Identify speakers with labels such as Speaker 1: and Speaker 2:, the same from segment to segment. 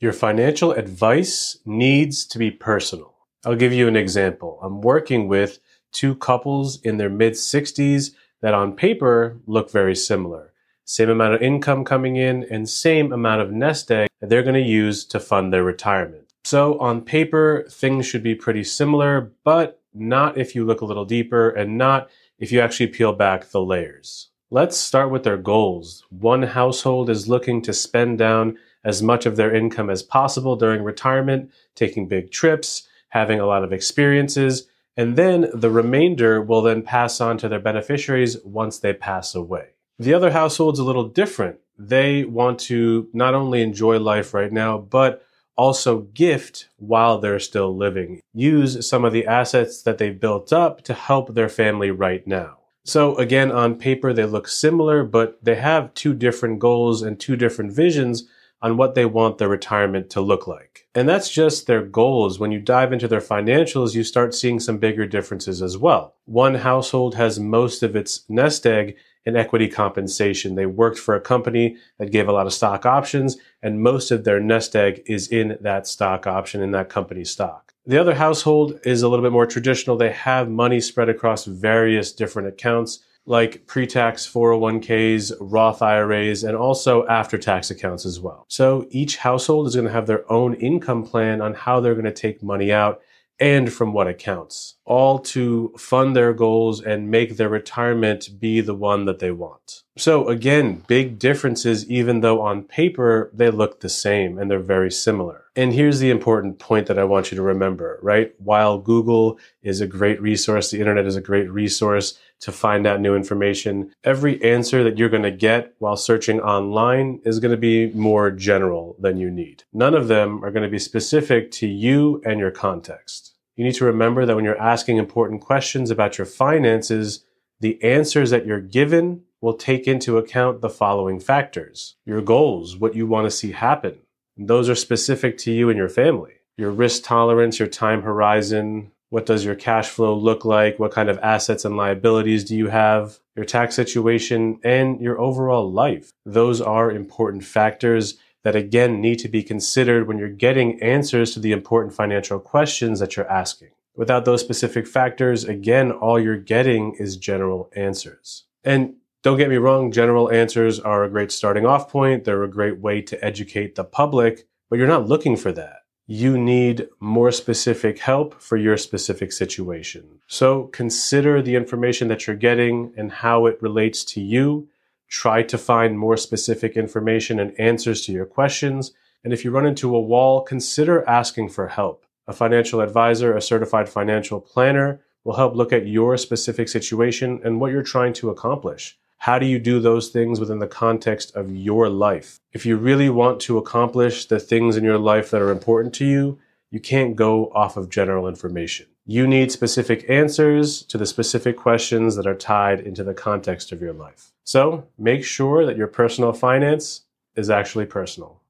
Speaker 1: Your financial advice needs to be personal. I'll give you an example. I'm working with two couples in their mid 60s that on paper look very similar. Same amount of income coming in and same amount of nest egg that they're going to use to fund their retirement. So on paper, things should be pretty similar, but not if you look a little deeper and not if you actually peel back the layers. Let's start with their goals. One household is looking to spend down as much of their income as possible during retirement, taking big trips, having a lot of experiences, and then the remainder will then pass on to their beneficiaries once they pass away. The other household's a little different. They want to not only enjoy life right now, but also gift while they're still living. Use some of the assets that they've built up to help their family right now. So again, on paper, they look similar, but they have two different goals and two different visions on what they want their retirement to look like. And that's just their goals. When you dive into their financials, you start seeing some bigger differences as well. One household has most of its nest egg in equity compensation. They worked for a company that gave a lot of stock options, and most of their nest egg is in that stock option, in that company stock. The other household is a little bit more traditional. They have money spread across various different accounts like pre-tax 401ks, Roth IRAs, and also after-tax accounts as well. So each household is going to have their own income plan on how they're going to take money out and from what accounts, all to fund their goals and make their retirement be the one that they want. So again, big differences, even though on paper they look the same and they're very similar. And here's the important point that I want you to remember, right? While Google is a great resource, the internet is a great resource to find out new information, every answer that you're going to get while searching online is going to be more general than you need. None of them are going to be specific to you and your context. You need to remember that when you're asking important questions about your finances, the answers that you're given will take into account the following factors your goals, what you want to see happen. Those are specific to you and your family. Your risk tolerance, your time horizon, what does your cash flow look like? What kind of assets and liabilities do you have? Your tax situation and your overall life. Those are important factors that again need to be considered when you're getting answers to the important financial questions that you're asking. Without those specific factors, again, all you're getting is general answers. And don't get me wrong, general answers are a great starting off point. They're a great way to educate the public, but you're not looking for that. You need more specific help for your specific situation. So consider the information that you're getting and how it relates to you. Try to find more specific information and answers to your questions. And if you run into a wall, consider asking for help. A financial advisor, a certified financial planner will help look at your specific situation and what you're trying to accomplish. How do you do those things within the context of your life? If you really want to accomplish the things in your life that are important to you, you can't go off of general information. You need specific answers to the specific questions that are tied into the context of your life. So make sure that your personal finance is actually personal.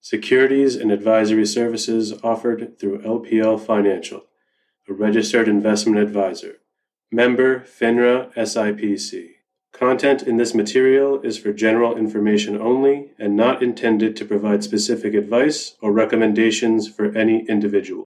Speaker 1: Securities and advisory services offered through LPL Financial, a registered investment advisor. Member FINRA SIPC. Content in this material is for general information only and not intended to provide specific advice or recommendations for any individual.